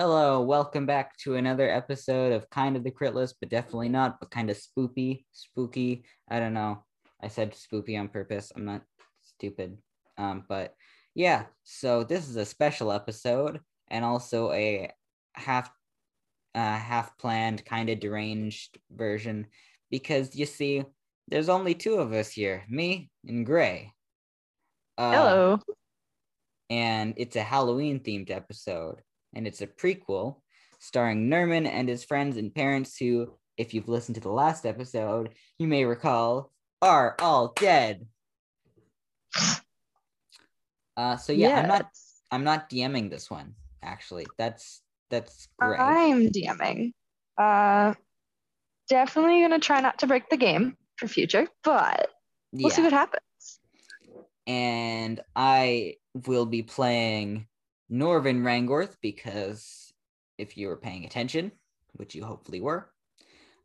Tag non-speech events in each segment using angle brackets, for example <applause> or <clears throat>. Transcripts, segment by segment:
Hello, welcome back to another episode of Kind of the Crit List, but definitely not, but kind of spoopy, spooky. I don't know. I said spoopy on purpose. I'm not stupid. Um, but yeah, so this is a special episode and also a half uh, half planned, kind of deranged version because you see, there's only two of us here, me and Grey. Uh, Hello. and it's a Halloween themed episode, and it's a prequel starring Nerman and his friends and parents who, if you've listened to the last episode, you may recall are all dead. Uh, so yeah, I'm not I'm not DMing this one actually. That's that's great. I'm DMing. Uh, definitely gonna try not to break the game for future, but we'll see what happens. and I will be playing Norvin Rangorth because if you were paying attention, which you hopefully were,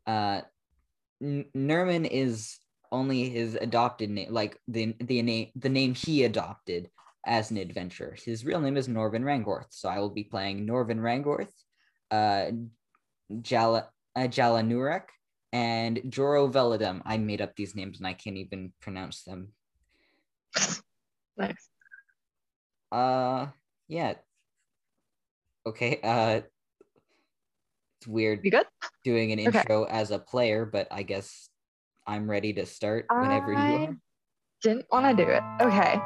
uh, N- Nerman is only his adopted name, like the the name the name he adopted as an adventurer. His real name is Norvin Rangorth, so I will be playing Norvin Rangorth, uh, Jala uh, and Joro Veladum. I made up these names and I can't even pronounce them. <laughs> Nice. Uh, yeah. Okay. Uh, it's weird You good? doing an Okay. intro as a player, but I guess I'm ready to start whenever you I are. didn't want to do it. Okay.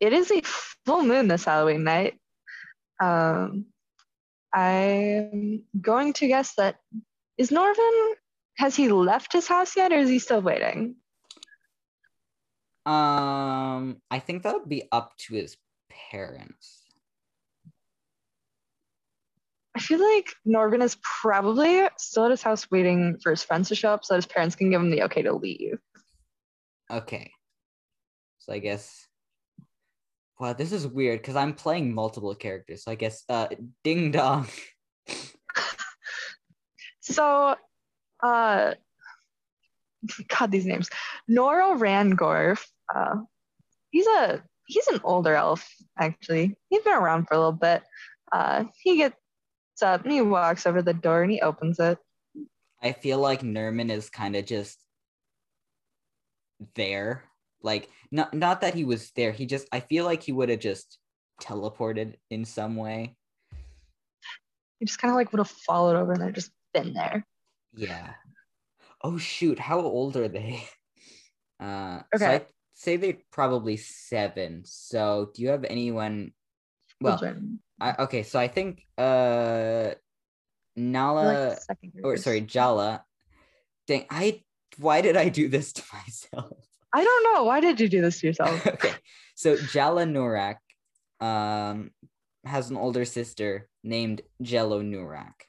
It is a full moon this Halloween night. Um, I'm going to guess that is Norvin. Has he left his house yet, or is he still waiting? Um, I think that would be up to his parents. I feel like Norvin is probably still at his house waiting for his friends to show up so that his parents can give him the okay to leave. Okay. So I guess. Wow, this is weird because I'm playing multiple characters. So I guess uh Ding Dong. <laughs> So, uh, <laughs> God, these names. Noro Rangorf. Uh, he's a he's an older elf actually. He's been around for a little bit. Uh, he gets up and he walks over the door and he opens it. I feel like Nerman is kind of just there. Like not not that he was there. He just I feel like he would have just teleported in some way. He just kind of like would have followed over and just been there. Yeah. Oh shoot, how old are they? <laughs> Uh so Okay. I'd say they're probably seven. So do you have anyone well Children. I, okay, so I think uh Nala like or sorry, Jala. Dang, I why did I do this to <laughs> myself? I don't know. Why did you do this to yourself? <laughs> okay. So Jala Nurak um has an older sister named Jello Nurak.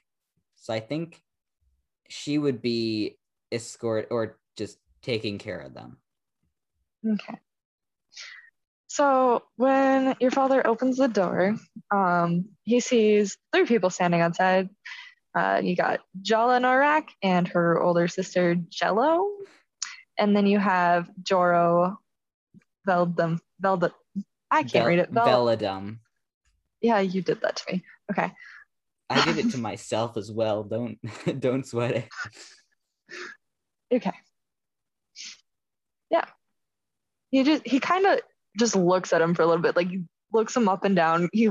So I think she would be escort or just taking care of them. Okay. So when your father opens the door, um, he sees three people standing outside. Uh, you got Jala Norak and her older sister Jello, and then you have Joro Veldum Veldum. I can't Vel- read it. Vel- Veladum. yeah, you did that to me. Okay. I did it <laughs> to myself as well. Don't <laughs> don't sweat it. Okay. Yeah. He just he kind of just looks at him for a little bit, like he looks him up and down. He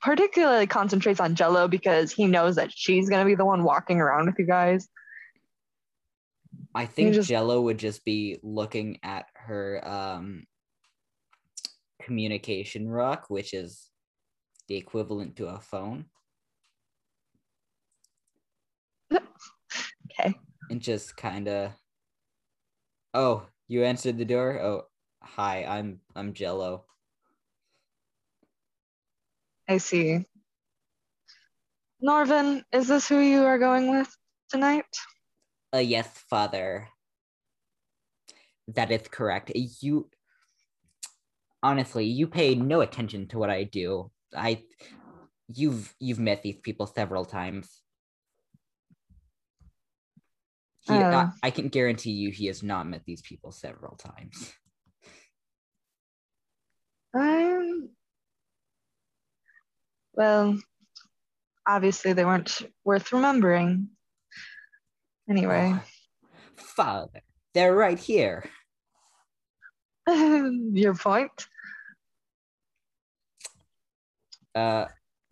particularly concentrates on Jello because he knows that she's gonna be the one walking around with you guys. I think just- Jello would just be looking at her um communication rock, which is the equivalent to a phone, <laughs> Okay. and just kind of Oh, you answered the door? Oh, hi, I'm I'm Jello. I see. Norvin, is this who you are going with tonight? Uh, yes, father. That is correct. You honestly, you pay no attention to what I do. I you've you've met these people several times. He, I, Uh. I can guarantee you he has not met these people several times. Um. Well, obviously they weren't worth remembering. Anyway, father, they're right here. <laughs> your point. uh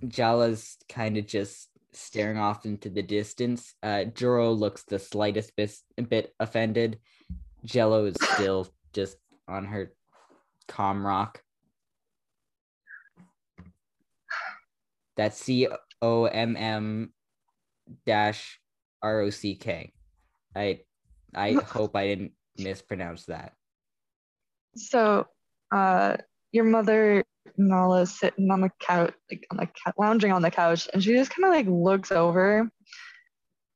Jala's kind of just staring off into the distance. Uh Joro looks the slightest bit, bit offended. Jello is still just on her comm rock. That's C O M M dash R O C K. I I hope I didn't mispronounce that. So, uh, your mother Nala is sitting on the couch, like on the cou- lounging on the couch, and she just kind of like looks over,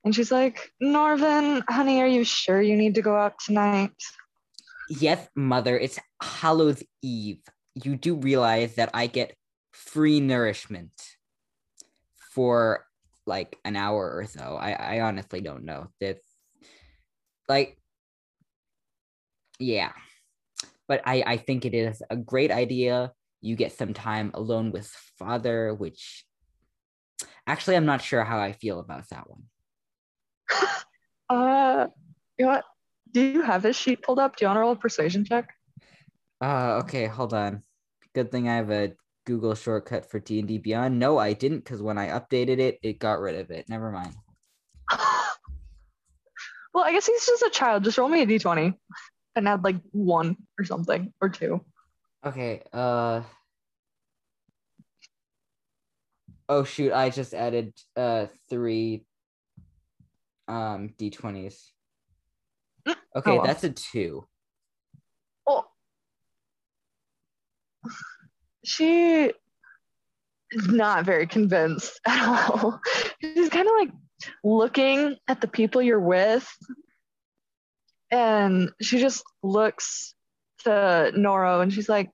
and she's like, "Norvin, honey, are you sure you need to go out tonight?" Yes, mother, it's Hallows Eve. You do realize that I get free nourishment for like an hour or so. I, I honestly don't know. That's like yeah. But I, I think it is a great idea. You get some time alone with father, which actually I'm not sure how I feel about that one. <laughs> Uh, you know what? Do you have his sheet pulled up? Do you want to roll a persuasion check? Uh, okay, hold on. Good thing I have a Google shortcut for D and D Beyond. No, I didn't, because when I updated it, it got rid of it. Never mind. <laughs> well, I guess he's just a child. Just roll me a d20 and add like one or something or two. Okay. Uh. Oh shoot! I just added uh three um D twenties. Okay, well. that's a two. Well, she is not very convinced at all. <laughs> She's kind of like looking at the people you're with, and she just looks to Noro and she's like,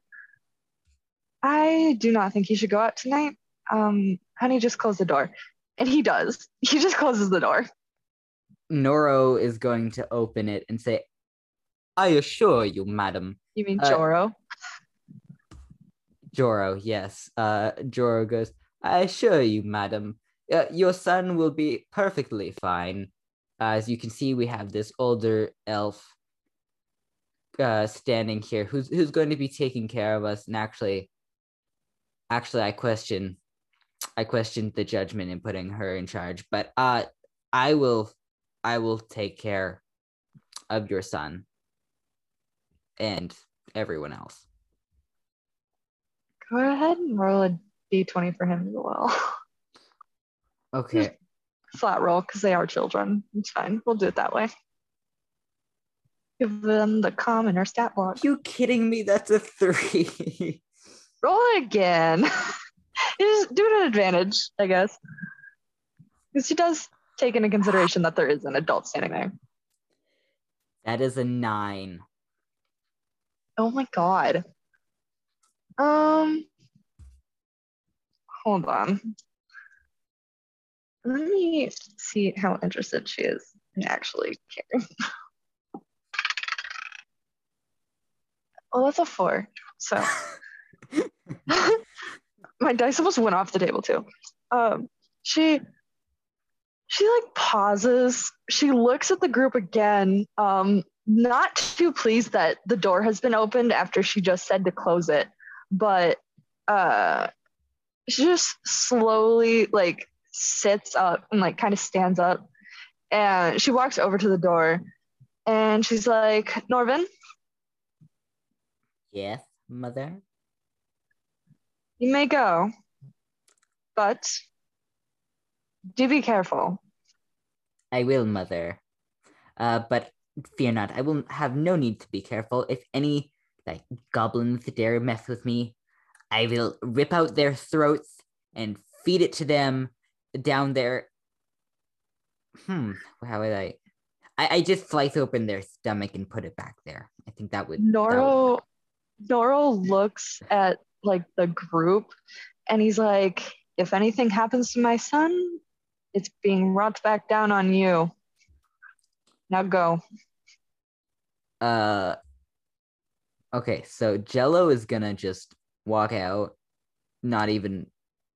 I do not think you should go out tonight. Um, honey, just close the door. And he does. <laughs> He just closes the door. Noro is going to open it and say, "I assure you, madam." You mean Uh, Joro? Joro, yes. Uh, Joro goes, I assure you, madam, uh, your son will be perfectly fine. as you can see, we have this older elf uh, standing here who's who's going to be taking care of us. And actually, actually, I question, I questioned the judgment in putting her in charge, but uh, I will, I will take care of your son and everyone else. Go ahead and roll a d20 for him as well. <laughs> Okay. Flat roll because they are children. It's fine. We'll do it that way. Give them the commoner stat block. you kidding me? That's a three. <laughs> Roll it again. you <laughs> just do it at advantage, I guess. Because she does take into consideration that there is an adult standing there. that is a nine. Oh my god. Um hold on. Let me see how interested she is in actually caring. Oh, that's a four. So <laughs> my dice almost went off the table too. Um, she she like pauses. She looks at the group again. Um, not too pleased that the door has been opened after she just said to close it, but uh, she just slowly like sits up and like kind of stands up, and she walks over to the door, and she's like, "Norvin, Yes, mother. you may go, but do be careful." I will, mother. Uh, but fear not, I will have no need to be careful. If any like goblins dare mess with me, I will rip out their throats and feed it to them down there. Hmm, how would I? I, I just slice open their stomach and put it back there. I think that would. that would Noro. Noro looks at like the group and he's like, if anything happens to my son, it's being brought back down on you. Now go. Uh. Okay, so Jello is gonna just walk out, not even.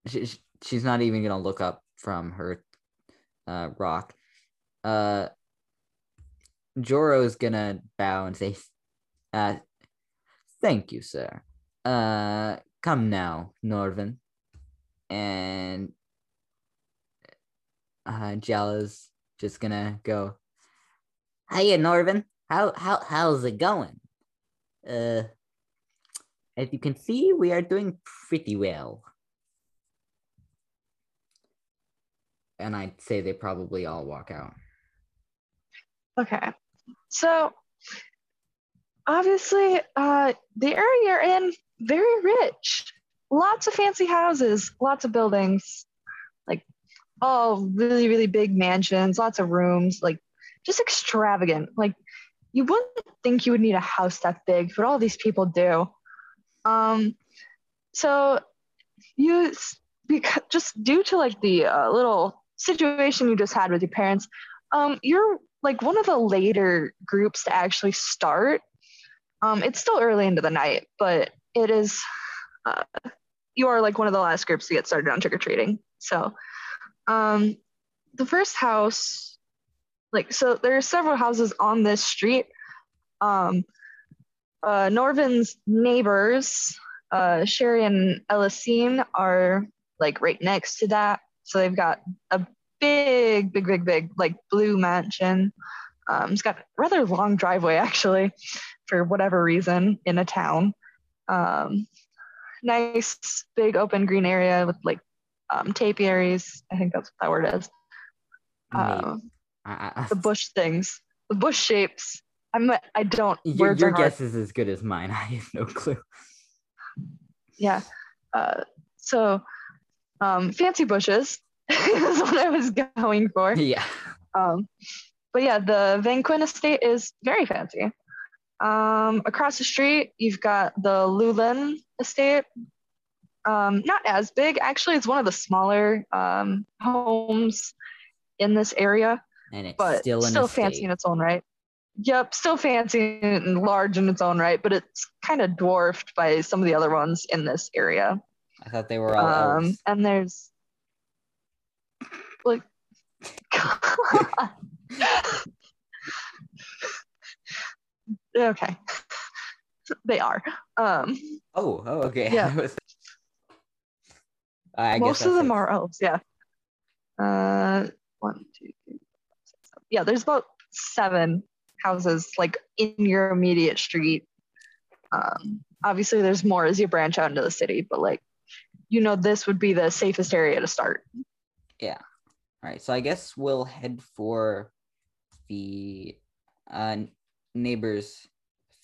She, she- she's not even gonna look up from her uh rock. Uh. Joro is gonna bow and say, "Uh, thank you, sir. Uh, come now, Norvin." And uh, Jala's just gonna go. Hiya, Norvin. How how how's it going? Uh, as you can see, we are doing pretty well. And I'd say they probably all walk out. Okay. So obviously, uh, the area you're in, very rich. Lots of fancy houses, lots of buildings, like all really, really big mansions, lots of rooms, like just extravagant. Like you wouldn't think you would need a house that big, but all these people do. Um, so you because just due to like the uh, little situation you just had with your parents, um, you're like one of the later groups to actually start. Um, it's still early into the night, but it is. Uh, you are like one of the last groups to get started on trick or treating. So, um, the first house, like, so there are several houses on this street. Um, uh, Norvin's neighbors, uh, Sherry and Elisine, are like right next to that. So they've got a big, big, big, big, like blue mansion. Um, it's got a rather long driveway actually, for whatever reason, in a town. Um, nice big open green area with like um, tapiaries. I think that's what that word is. Um, I- I- the bush things, the bush shapes. I'm I don't your your are hard. guess is as good as mine. <laughs> I have no clue. Yeah. Uh, so um, fancy bushes <laughs> is what I was going for. yeah. Um, but yeah, the Van Quinn estate is very fancy. Um, across the street, you've got the Lulin estate. Um, not as big, actually, it's one of the smaller um, homes in this area, And it's but still still, an fancy estate. in its own right. Yep, still fancy and large in its own right, but it's kind of dwarfed by some of the other ones in this area. I thought they were all Um, elves. and there's like <laughs> okay they are um Oh, oh, okay. yeah. <laughs> I guess most of them it. are elves yeah uh one two three four, five, six, seven. Yeah there's about seven houses like in your immediate street um obviously there's more as you branch out into the city but like you know this would be the safest area to start Yeah. All right, so I guess we'll head for the uh, neighbors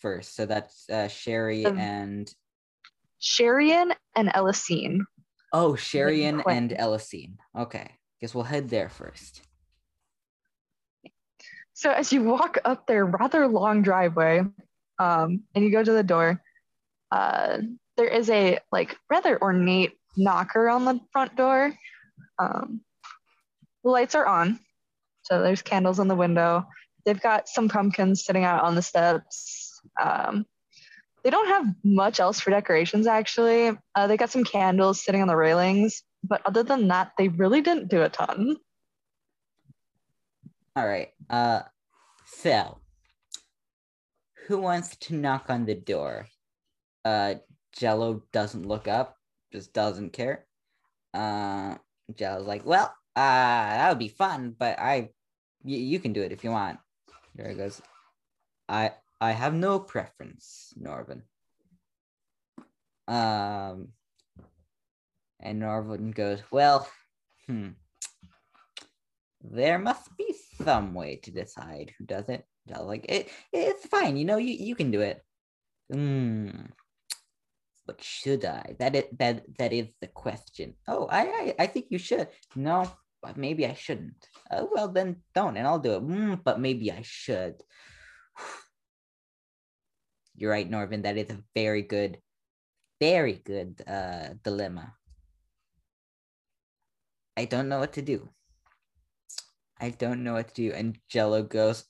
first. So that's uh, Sherry Um, and Sharian and Elisine oh, Sherian and Elisine. Okay, guess we'll head there first. So as you walk up their rather long driveway, um, and you go to the door, uh, there is a like rather ornate knocker on the front door. Um, the lights are on, so there's candles in the window. They've got some pumpkins sitting out on the steps. Um, they don't have much else for decorations actually. Uh, they got some candles sitting on the railings, but other than that, they really didn't do a ton. All right. Uh, so who wants to knock on the door? Uh, Jello doesn't look up, just doesn't care. Uh, Jello's like, well, uh, that would be fun, but I, y- you can do it if you want. There he goes. I, I have no preference, Norvin. Um, and Norvin goes, well, hmm. There must be some way to decide who does it. Like, it, it's fine, you know, you, you can do it. Hmm. But should I? That is that that is the question. Oh, I I, I think you should. No, but maybe I shouldn't. Oh well, then don't, and I'll do it. Mm, but maybe I should. <sighs> You're right, Norvin. That is a very good, very good uh, dilemma. I don't know what to do. I don't know what to do. And Jello goes,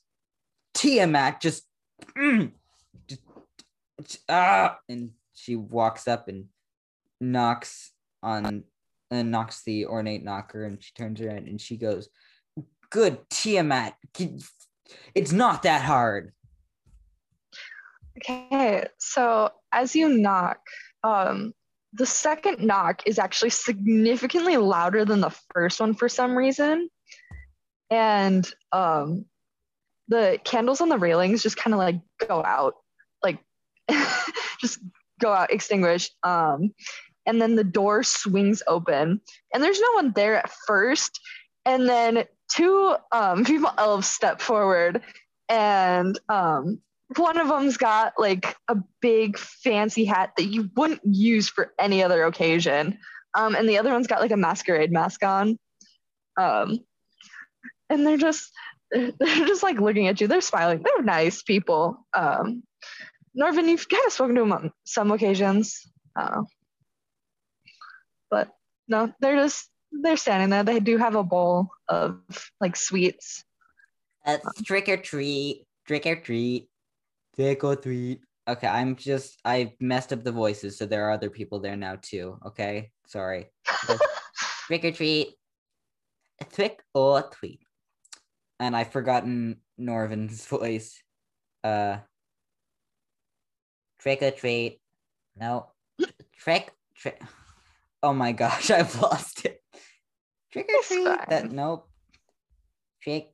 Tiamat, just, mm, just, just ah, and she walks up and knocks on and knocks the ornate knocker and she turns around and she goes good tiamat it's not that hard Okay, so as you knock, um, the second knock is actually significantly louder than the first one for some reason. And um, the candles on the railings just kind of like go out, like <laughs> just go out, extinguish. Um, and then the door swings open, and there's no one there at first. And then two um, <laughs> people elves step forward, and um, one of them's got like a big fancy hat that you wouldn't use for any other occasion. Um, and the other one's got like a masquerade mask on. Um, and they're just <laughs> they're just like looking at you. They're smiling. They're nice people. Um, Norvin, you've kind of spoken to them on some occasions. Uh, but no, they're just they're standing there. They do have a bowl of like sweets. uh, trick or treat trick or treat trick or treat okay i'm just i messed up the voices so there are other people there now too okay sorry <laughs> trick or treat trick or treat and i've forgotten norvin's <laughs> voice. Uh trick or treat. No. Trick trick oh my gosh <laughs> i've lost it. Trick or treat that nope. Trick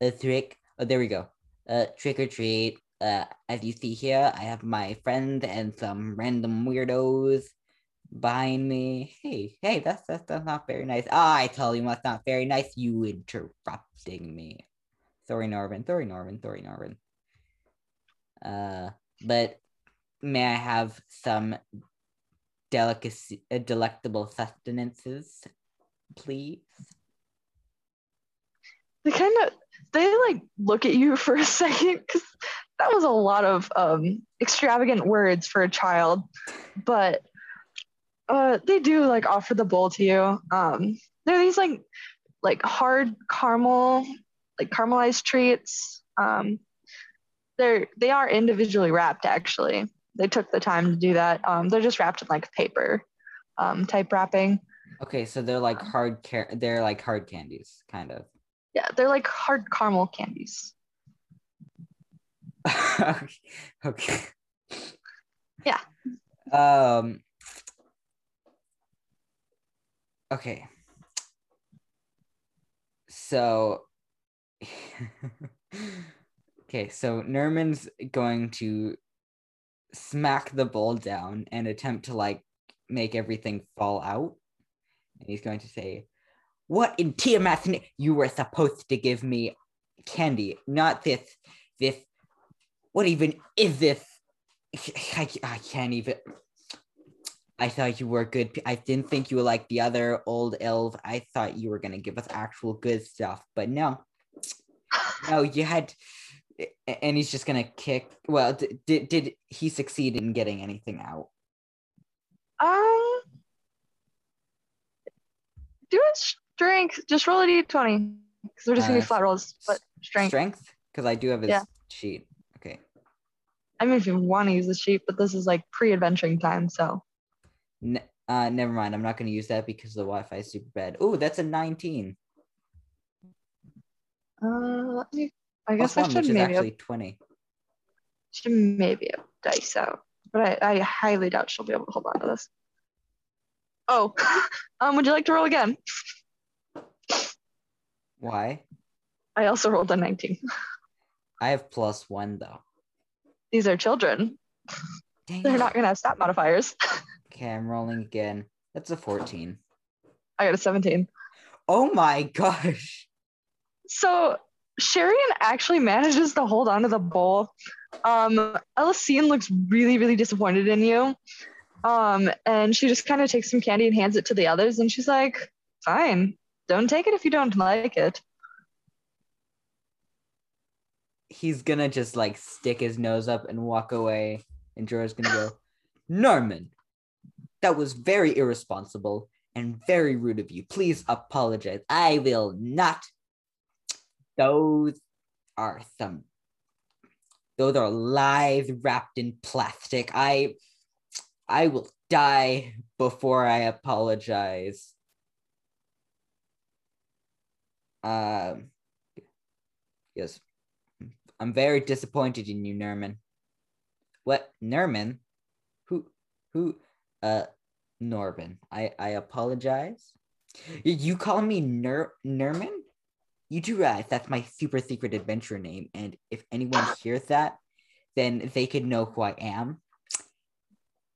a trick oh there we go. Uh trick or treat uh as you see here i have my friend and some random weirdos behind me hey hey that's that's, that's not very nice. Ah, i tell you what's not very nice you interrupting me. Sorry norvin sorry norvin sorry norvin. Uh but may i have some delicacy uh, delectable sustenances please? They kind of they like look at you <laughs> for a second because that was a lot of um, extravagant words for a child, but uh, they do like offer the bowl to you. Um, they're these like like hard caramel, like caramelized treats. Um, they're they are individually wrapped actually. They took the time to do that. Um, they're just wrapped in like paper um, type wrapping. okay so they're like hard car- they're like hard candies kind of Yeah, they're like hard caramel candies. <laughs> okay. okay. Yeah. Um. Okay. So. <laughs> okay, so Nerman's going to smack the bowl down and attempt to like make everything fall out. And he's going to say, What in Tiamat's name? You were supposed to give me candy, not this, this what even is this? I, I can't even. I thought you were good. I didn't think you were like the other old elves. I thought you were gonna give us actual good stuff, but no, <sighs> no, you had. And he's just gonna kick. Well, d- did did he succeed in getting anything out? Um, do a strength. Just roll a d20 because they're just gonna Uh, be flat rolls. But strength. Strength, because I do have his Yeah. sheet. Okay, I mean, if you want to use the sheet, but this is like pre-adventuring time, so N- Uh, never mind. I'm not going to use that because the Wi-Fi is super bad. Oh, that's a 19. Uh, me. I guess Plus I should maybe actually 20. should maybe have dice out, but I, I highly doubt she'll be able to hold on to this. Oh, <laughs> um, would you like to roll again? Why? I also rolled a 19. <laughs> I have plus one though. These are children. Dang They're it. not gonna have stat modifiers. <laughs> Okay, I'm rolling again. That's a 14. I got a 17. Oh my gosh. So Sharian actually manages to hold onto the bowl. Um, Elisine looks really, really disappointed in you. Um, and she just kind of takes some candy and hands it to the others, and she's like, "Fine, don't take it if you don't like it." He's gonna just like stick his nose up and walk away. And Joro's gonna go, Norman, that was very irresponsible and very rude of you. Please apologize. I will not. Those are some those are lies wrapped in plastic. I I will die before I apologize. Um yes. I'm very disappointed in you, Nerman. What Nerman? Who who uh Norman. I I apologize. You call me Ner Nerman? You do realize that's my super secret adventure name, and if anyone hears that, then they could know who I am.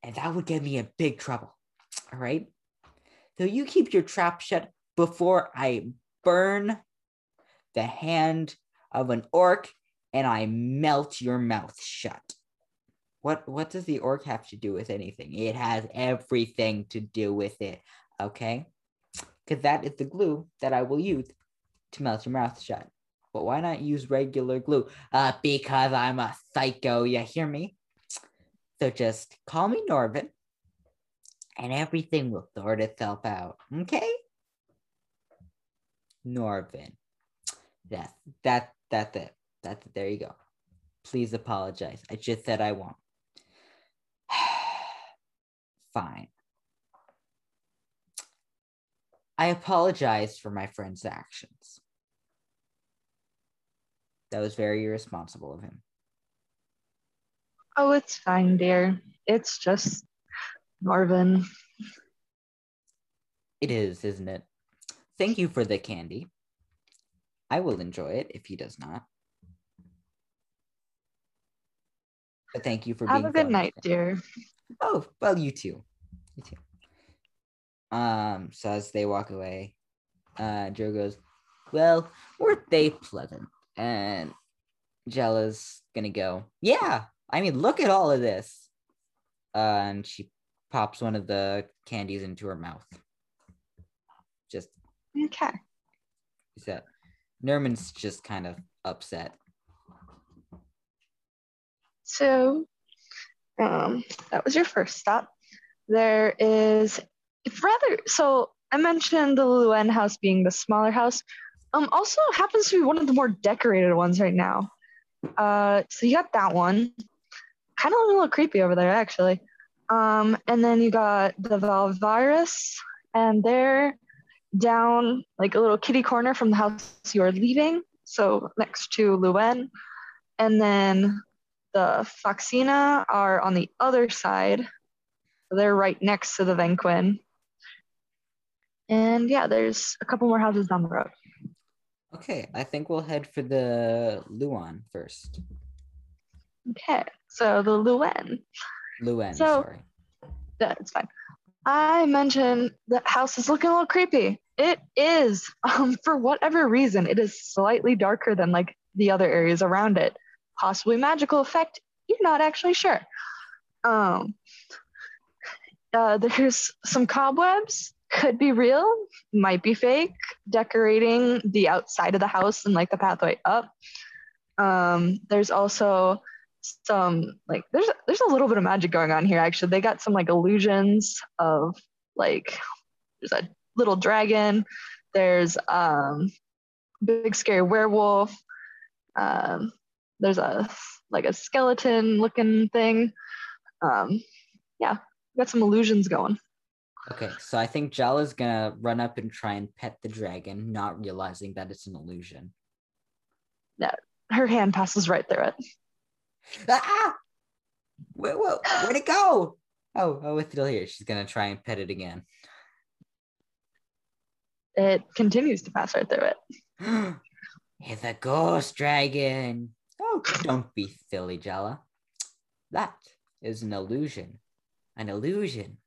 And that would get me in big trouble. All right. So you keep your trap shut before I burn the hand of an orc and I melt your mouth shut. What what does the orc have to do with anything? It has everything to do with it, okay? Because that is the glue that I will use to melt your mouth shut. But why not use regular glue? Uh, because I'm a psycho, you hear me? So just call me Norvin, and everything will sort itself out, okay? Norvin. That that that's it. That's it. There you go. Please apologize. I just said I won't. Fine. I apologize for my friend's actions. That was very irresponsible of him. Oh, it's fine, dear. It's just Marvin. It is, isn't it? Thank you for the candy. I will enjoy it if he does not. But thank you for Have being a good night, dear. Oh, well, you too. You too. Um, so as they walk away, uh, Joe goes, Well, weren't they pleasant? And Jella's gonna go, Yeah, I mean, look at all of this. Uh, and she pops one of the candies into her mouth. Just Okay. is that Nerman's just kind of upset. So, um, that was your first stop. There is, it's rather, so I mentioned the Luen house being the smaller house. Um, also happens to be one of the more decorated ones right now. Uh, so you got that one, kind of a little creepy over there actually. Um, and then you got the Valvirus, and they're down like a little kitty corner from the house you are leaving, so next to Luen. And then the Foxina are on the other side. They're right next to the Van Quinn. And yeah, there's a couple more houses down the road. Okay, I think we'll head for the Luan first. Okay, so the Luen. Luen, So- sorry. Yeah, it's fine. I mentioned the house is looking a little creepy. It is. <laughs> Um, for whatever reason, it is slightly darker than like the other areas around it. Possibly magical effect. You're not actually sure. Um, uh, there's some cobwebs. Could be real. Might be fake. Decorating the outside of the house and like the pathway up. Um, there's also some like there's there's a little bit of magic going on here actually they got some like illusions of like there's a little dragon there's um big scary werewolf um there's a like a skeleton looking thing um yeah got some illusions going Okay, so I think Jala's gonna run up and try and pet the dragon, not realizing that it's an illusion. No, her hand passes right through it. Ah! Where, where, where'd it go? Oh, oh, it's still here. She's gonna try and pet it again. It continues to pass right through it. <gasps> it's a ghost dragon. Oh, don't be silly, Jala. That is an illusion. An illusion.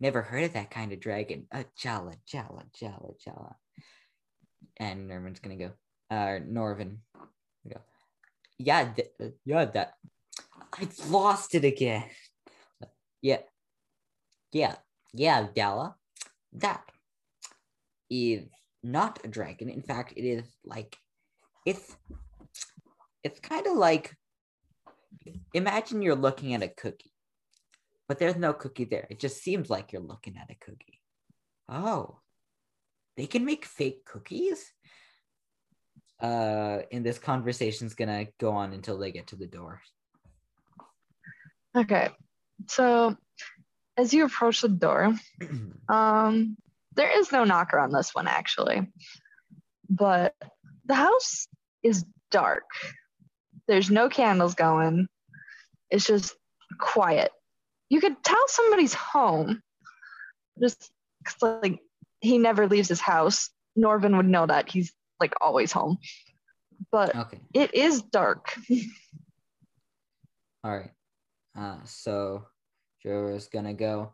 Never heard of that kind of dragon. Uh, Jala, Jala, Jala, Jala. And Norman's gonna go. Uh, Norvin. Go. Yeah, th- yeah, that. I lost it again. Yeah, yeah, yeah, Jala. That is not a dragon. In fact, it is like it's it's kind of like imagine you're looking at a cookie, but there's no cookie there. It just seems like you're looking at a cookie. Oh, they can make fake cookies? Uh, and this conversation's gonna go on until they get to the door. Okay. So as you approach the door, <clears throat> um, there is no knocker on this one actually. But the house is dark. There's no candles going. It's just quiet. You could tell somebody's home. Just like he never leaves his house. Norvin would know that. He's like always home. But okay. it is dark. <laughs> All right. Uh, so Joro's gonna go.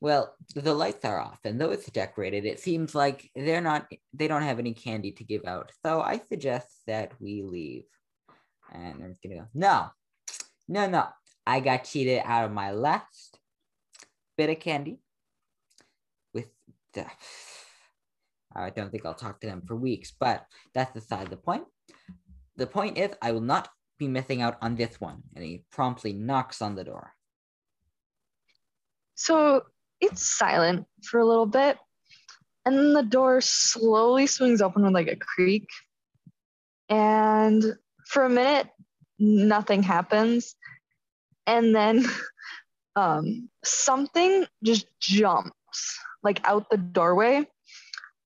Well, the lights are off, and though it's decorated, it seems like they're not. They don't have any candy to give out. So I suggest that we leave. And I'm gonna go. No, no, no. I got cheated out of my last bit of candy. With the. I don't think I'll talk to them for weeks, but that's beside the point. The point is, I will not be missing out on this one. And he promptly knocks on the door. So it's silent for a little bit. And then the door slowly swings open with like a creak. And for a minute, nothing happens. And then <laughs> um, something just jumps like out the doorway.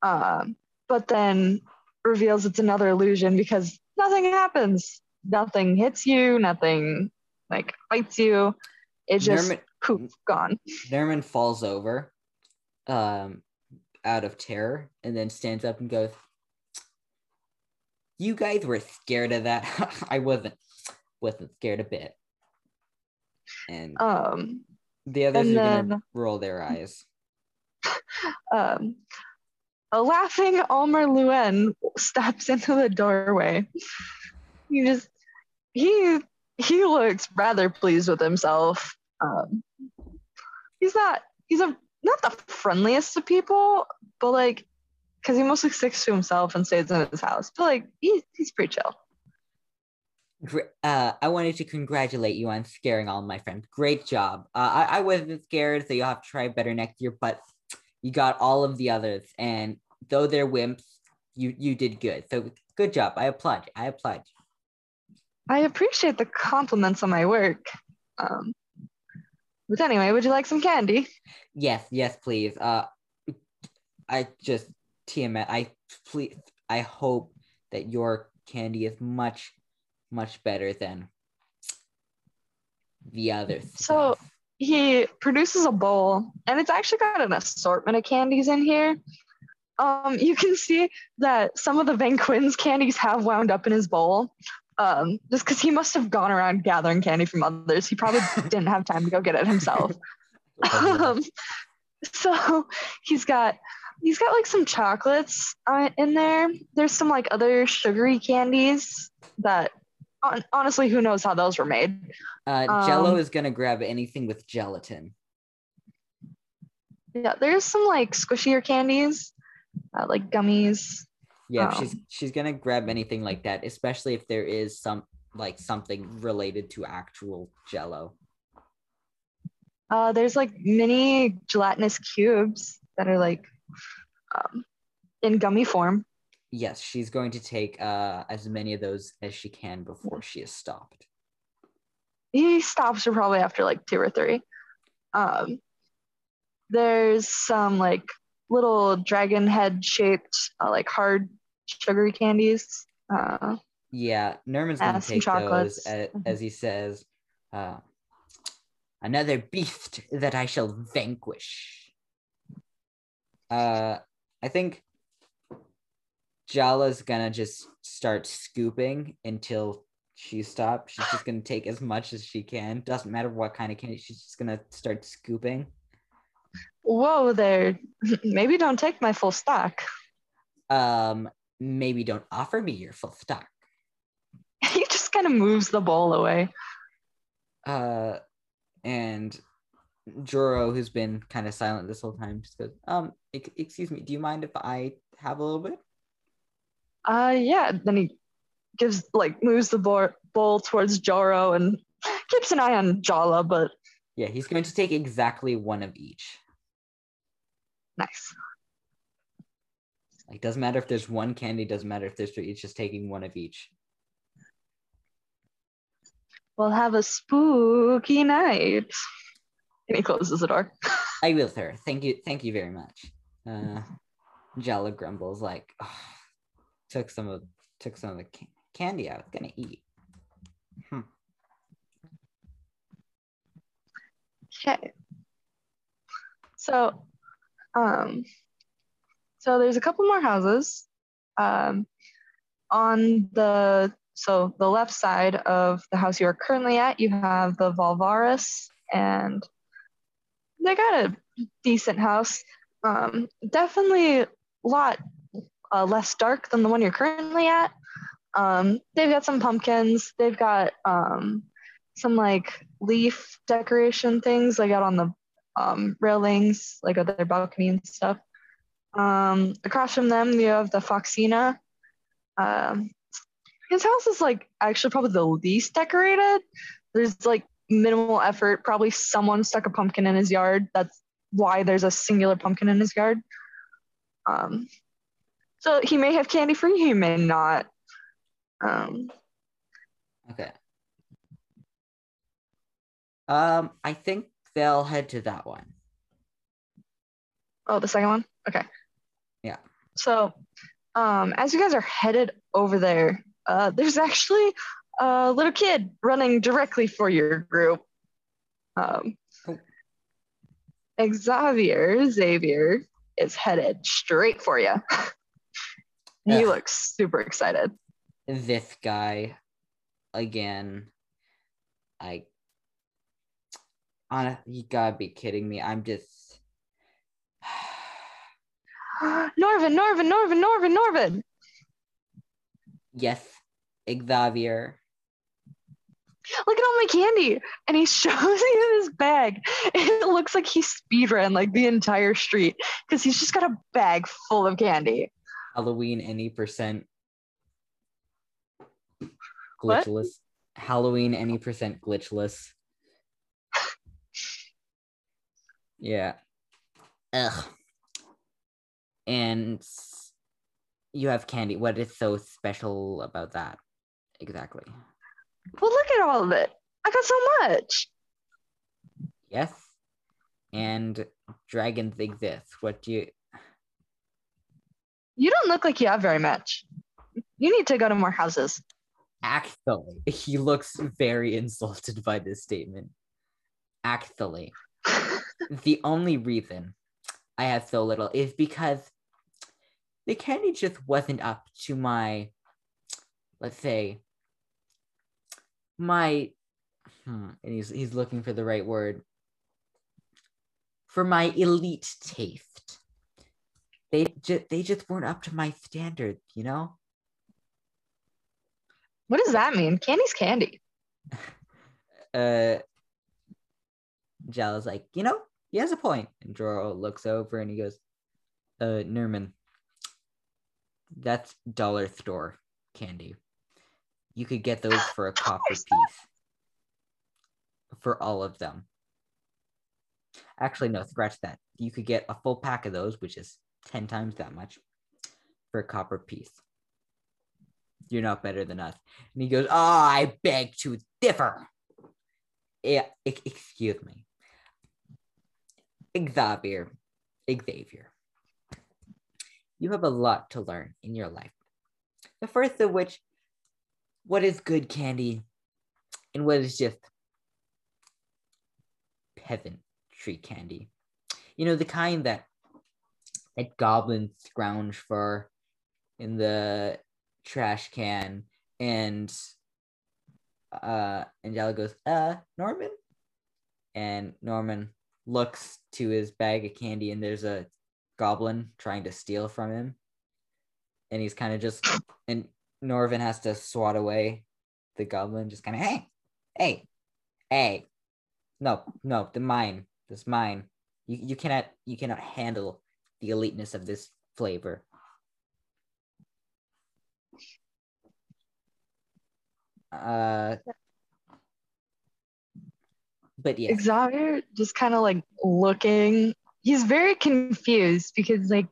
Um, but then reveals it's another illusion because nothing happens. Nothing hits you, nothing like bites you. It just Nerman, poof, gone. Nerman falls over um, out of terror and then stands up and goes, You guys were scared of that. <laughs> I wasn't wasn't scared a bit. And Um, the others are gonna roll their eyes. <laughs> um, a laughing Almer Luen steps into the doorway. He just he he looks rather pleased with himself. Um, he's not he's a not the friendliest of people, but like because he mostly sticks to himself and stays in his house. But like he, he's pretty chill. Uh, I wanted to congratulate you on scaring all my friends. Great job. Uh, I, I wasn't scared, so you'll have to try better next year. But you got all of the others, and though they're wimps, you you did good. So good job. I applaud you. I applaud you. I appreciate the compliments on my work. Um, but anyway, would you like some candy? Yes, yes, please. Uh, I just TMS. I please. I hope that your candy is much, much better than the others. So- he produces a bowl and it's actually got an assortment of candies in here. Um, you can see that some of the Van Quinn's candies have wound up in his bowl. Um, just because he must have gone around gathering candy from others. He probably <laughs> didn't have time to go get it himself. <laughs> <laughs> um, so he's got he's got like some chocolates uh, in there. There's some like other sugary candies that honestly, who knows how those were made. uh, Jello um, is gonna grab anything with gelatin. Yeah, there's some like squishier candies, uh, like gummies. Yeah, she's um, she's gonna grab anything like that, especially if there is some like something related to actual Jello. Uh, there's like mini gelatinous cubes that are like um, in gummy form. Yes, she's going to take uh, as many of those as she can before she is stopped. He stops her probably after like two or three. Um, there's some like little dragon head shaped, uh, like hard sugary candies. Uh, Yeah, Nerman's gonna take chocolates. those as, Mhm. as he says, uh, "Another beast that I shall vanquish." Uh, I think Jala's gonna just start scooping until she stops. She's just gonna take as much as she can. Doesn't matter what kind of candy. She's just gonna start scooping. whoa there. <laughs> Maybe don't take my full stock. Um, maybe don't offer me your full stock. <laughs> he just kind of moves the bowl away. uh and Joro, who's been kind of silent this whole time, just goes, um, ex- excuse me, do you mind if I have a little bit? Uh, yeah. Then he gives like moves the bo- bowl towards Joro and keeps an eye on Jala, but Yeah, he's going to take exactly one of each. nice. Like, doesn't matter if there's one candy, doesn't matter if there's three, it's just taking one of each. We'll have a spooky night. And he closes the door. I will, sir. Thank you, thank you very much. Uh Jala grumbles like "Ugh, took some of took some of the ca- candy I was gonna eat. Hmm. Okay. So, um, so there's a couple more houses. Um, on the so the left side of the house you are currently at, you have the Valvaris, and they got a decent house. Um, definitely a lot uh, less dark than the one you're currently at. Um, they've got some pumpkins. They've got um, some like leaf decoration things like out on the um, railings, like at their balcony and stuff. Um, across from them, you have the Foxina. Um, his house is like actually probably the least decorated. There's like minimal effort. Probably someone stuck a pumpkin in his yard. That's why there's a singular pumpkin in his yard. Um, so he may have candy for you, he may not. Um, Okay. Um, I think they'll head to that one. Oh, the second one? Okay. Yeah. So, um, as you guys are headed over there, uh, there's actually a little kid running directly for your group. Um, Oh. Xavier, Xavier, is headed straight for you. <laughs> he Ugh. looks super excited. This guy again. I on you gotta be kidding me. I'm just <gasps> Norvin, Norvin, Norvin, Norvin, Norvin. yes, Xavier. look at all my candy and he <laughs> shows you his bag it looks like he speed ran like the entire street because he's just got a bag full of candy Halloween any percent What? glitchless. Halloween any percent glitchless. yeah. Ugh. And you have candy. What is so special about that? Exactly. well look at all of it i got so much Yes. And dragons exist. What do you you don't look like you have very much you need to go to more houses actually he looks very <laughs> insulted by this statement. Actually. <laughs> the only reason I have so little is because the candy just wasn't up to my, let's say, my, hmm, and he's he's looking for the right word. For my elite taste, they just they just weren't up to my standard, you know. what does that mean candy's candy <laughs> uh Jala's like, you know, he has a point. And Joro looks over and he goes, uh, Nerman, that's dollar store candy. You could get those for a <gasps> copper piece. For all of them. Actually, no, scratch that. You could get a full pack of those, which is 10 times that much, for a copper piece. You're not better than us. And he goes, Oh, I beg to differ. Yeah, excuse me. Xavier, Xavier, you have a lot to learn in your life. The first of which, what is good candy and what is just peasantry candy. You know, the kind that that goblins scrounge for in the trash can and uh Angela goes, uh, Norman? And Norman looks to his bag of candy and there's a goblin trying to steal from him. And he's kind of just and Norvin has to swat away the goblin, just kind of, hey, hey, hey. No, no, the mine. This mine. You you cannot you cannot handle the eliteness of this flavor. Uh, but yeah, Xavier just kind of like looking. He's very confused because like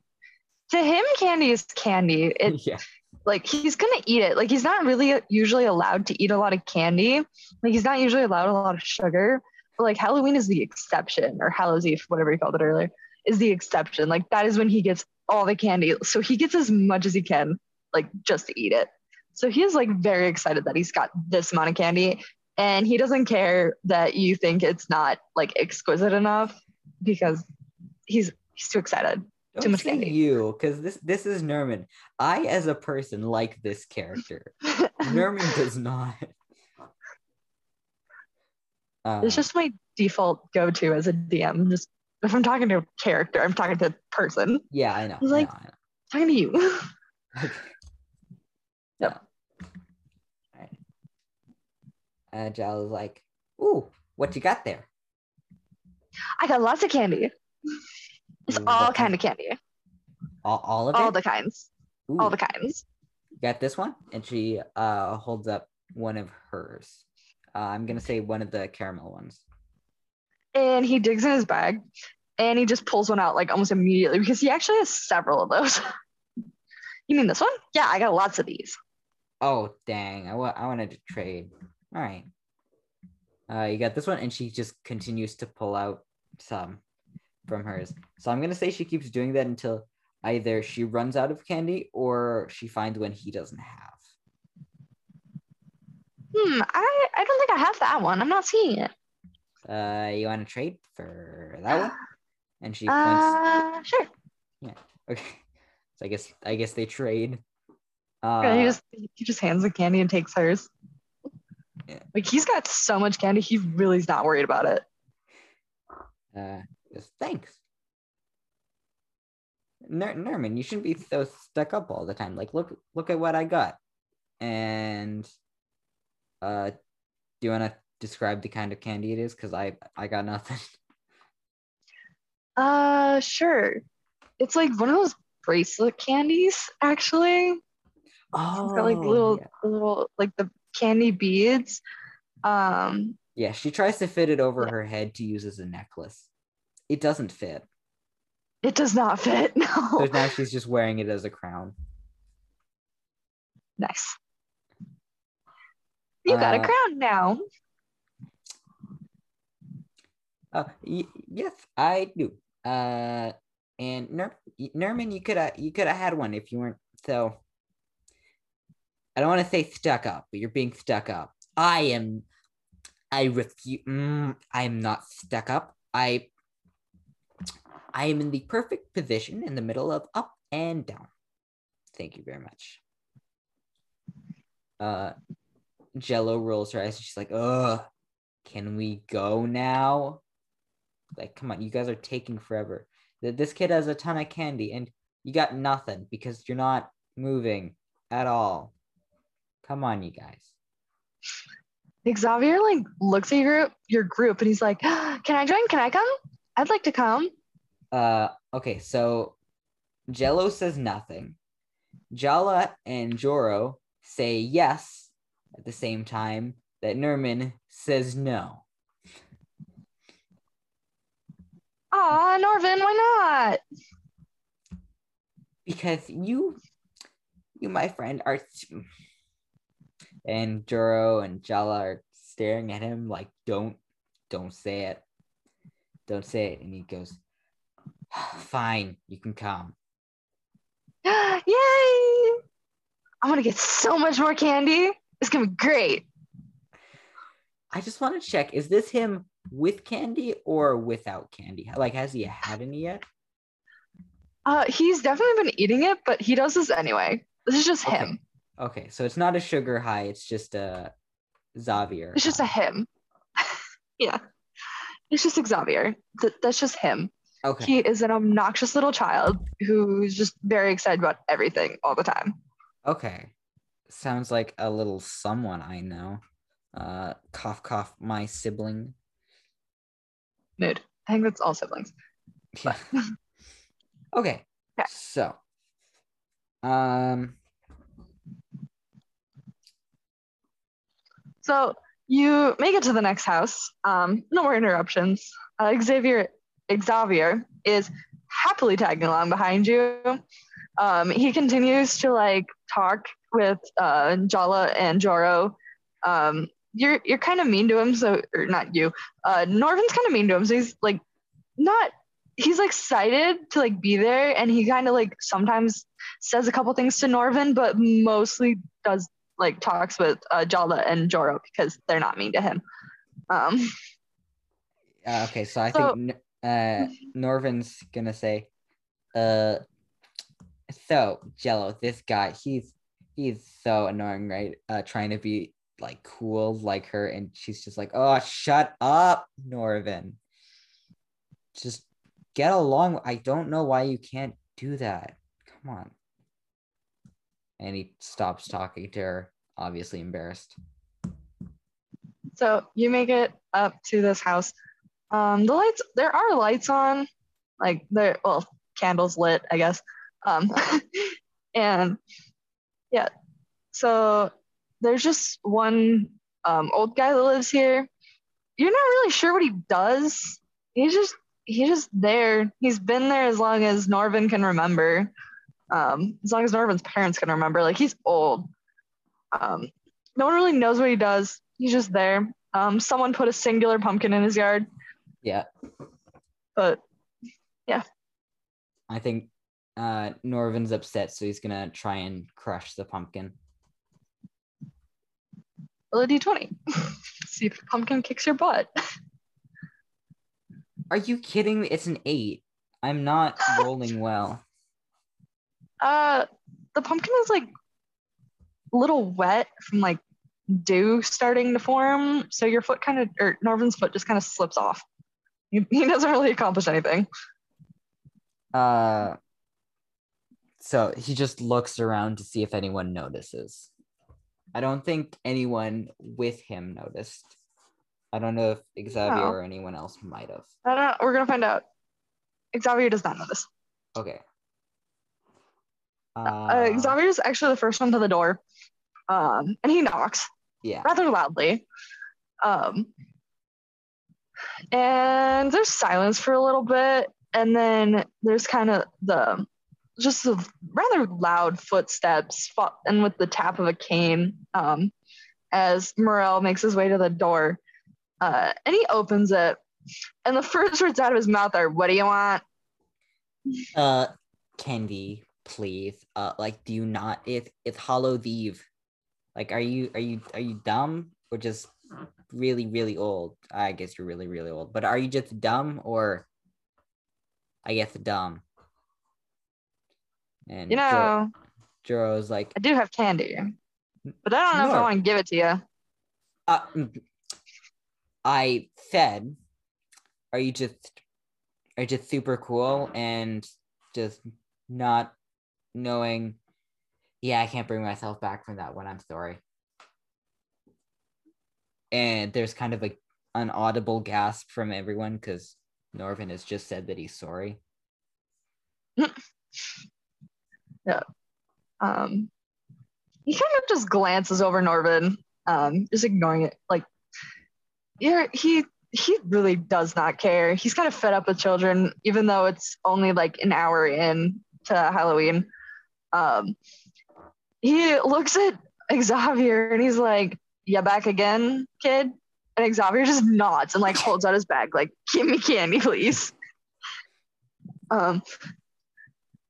to him, candy is candy. <laughs> It yeah, like he's gonna eat it. Like he's not really usually allowed to eat a lot of candy. Like he's not usually allowed a lot of sugar. But like Halloween is the exception, or Hallows Eve, whatever you called it earlier, is the exception. Like that is when he gets all the candy. So he gets as much as he can, like just to eat it. So he is like very excited that he's got this amount of candy. And he doesn't care that you think it's not like exquisite enough because he's he's too excited. don't Too much say candy. you because this this is Nerman. I as a person like this character. <laughs> Nerman does not. Uh, it's just my default go-to as a DM. Just if I'm talking to a character, I'm talking to a person. yeah, I know. He's I like- know, I know. talking to you. <laughs> Okay. Yep. All right. Jal is like, "Ooh, what you got there?" I got lots of candy. It's What all kind? kind of candy. All, all of All it. the kinds. Ooh, All the kinds. you got this one, and she uh holds up one of hers. Uh, I'm gonna say one of the caramel ones. And he digs in his bag and he just pulls one out like almost immediately because he actually has several of those. <laughs> you mean this one? Yeah, I got lots of these. Oh dang! I wa- I wanted to trade. All right. Uh, you got this one, and she just continues to pull out some from hers. So I'm gonna say she keeps doing that until either she runs out of candy or she finds one he doesn't have. Hmm, I, I don't think I have that one. I'm not seeing it. Uh, you want to trade for that one? And she points. Uh, sure. Yeah. <laughs> Okay. So I guess I guess they trade. Uh, Yeah, he just he just hands the candy and takes hers. Yeah. Like he's got so much candy, he really is not worried about it. uh, goes, thanks. Ner- Nerman, you shouldn't be so stuck up all the time. Like, look, look at what I got. And, uh, do you want to describe the kind of candy it is? Because I, I got nothing. <laughs> Uh, sure. It's like one of those bracelet candies, actually. Oh, It's got like little, yeah. little like the candy beads. Um, Yeah, she tries to fit it over Yeah. her head to use as a necklace. It doesn't fit. it does not <laughs> fit. So No. now she's just wearing it as a crown. nice. You got a Uh, crown now. Uh, yes, I do. Uh, and Ner- Nerman, you could have you could have had one if you weren't so. I don't want to say stuck up, but you're being stuck up. I am. I refuse. Mm, I am not stuck up. I. I am in the perfect position in the middle of up and down. Thank you very much. Uh, Jello rolls her eyes she's like, "Ugh, can we go now?" Like, come on, you guys are taking forever. Th- This kid has a ton of candy, and you got nothing because you're not moving at all. Come on, you guys. Xavier like looks at your your group and he's like, <gasps> "Can I join? Can I come? I'd like to come." Uh, okay, so Jello says nothing. Jala and Joro say yes at the same time that Nerman says no. Aw, Norvin, why not? because you you my friend are and Joro and Jala are staring at him like don't don't say it don't say it and he goes ah, Fine, you can come. <gasps> Yay! I'm gonna get so much more candy. It's gonna be great. I just want to check: is this him with candy or without candy? Like, has he had any yet? Uh, he's definitely been eating it, but he does this anyway. This is just Okay. him. Okay, so it's not a sugar high; it's just a Xavier. It's just a him. <laughs> yeah. It's just Xavier. Th- that's just him. okay. He is an obnoxious little child who's just very excited about everything all the time. Okay. Sounds like a little someone I know. Uh cough cough my sibling. Mood. I think that's all siblings. Yeah. okay. Yeah. So um So you make it to the next house. Um, no more interruptions. Uh, Xavier Xavier is happily tagging along behind you. Um, he continues to like talk with uh, Jala and Joro. Um, you're you're kind of mean to him, so or not you. Uh, Norvin's kind of mean to him, so he's like not. He's like excited to like be there, and he kind of like sometimes says a couple things to Norvin, but mostly does like talks with uh, Jala and Joro because they're not mean to him. Um, uh, okay, so I So- think uh <laughs> Norvin's gonna say uh so Jello, this guy, he's he's so annoying, right? Uh trying to be like cool like her and she's just like, "Oh, shut up, Norvin." Just get along. I don't know why you can't do that. Come on. And he stops talking to her, obviously embarrassed. so you make it up to this house. Um, the lights, there are lights on, like there, well, candles lit, I guess. Um, <laughs> and yeah, so there's just one um, old guy that lives here. You're not really sure what he does. He's just he's just there. He's been there as long as Norvin can remember. Um, as long as Norvin's parents can remember. Like he's old. Um, no one really knows what he does. He's just there. Um, someone put a singular pumpkin in his yard, Yeah. but yeah. I think uh Norvin's upset, so he's gonna try and crush the pumpkin. Roll a d20. See if the pumpkin kicks your butt. Are you kidding me? It's an eight. I'm not <gasps> rolling well. Uh, the pumpkin is like a little wet from like dew starting to form, so your foot kind of, or Norvin's foot just kind of slips off. He, he doesn't really accomplish anything. Uh so he just looks around to see if anyone notices. I don't think anyone with him noticed. I don't know if Xavier Oh. or anyone else might have. I don't know. We're gonna find out. Xavier does not notice. Okay. Uh, Uh, Xavier's actually the first one to the door, um, and he knocks. yeah. rather loudly. Um, and there's silence for a little bit, and then there's kind of the just the rather loud footsteps, and with the tap of a cane um, as Morel makes his way to the door, uh, and he opens it, and the first words out of his mouth are, "What do you want?" Uh Candy, please. Uh like do you not it it's Hollow Eve. Like are you are you are you dumb or just really, really old? I guess you're really, really old. But are you just dumb or I guess dumb? And You know, Joro's like, I do have candy, but I don't know if I want to give it to you. uh, I said, are you just are you just super cool and just not knowing? Yeah, I can't bring myself back from that one. I'm sorry. And there's kind of like an audible gasp from everyone because Norvin has just said that he's sorry. <laughs> um, he kind of just glances over Norvin, um, just ignoring it. Like, yeah, he he really does not care. He's kind of fed up with children, even though it's only like an hour in to Halloween. Um, he looks at Xavier and he's like, "Yeah, back again, kid." And Xavier just nods and like holds out his bag, like, "Give me candy, please." Um,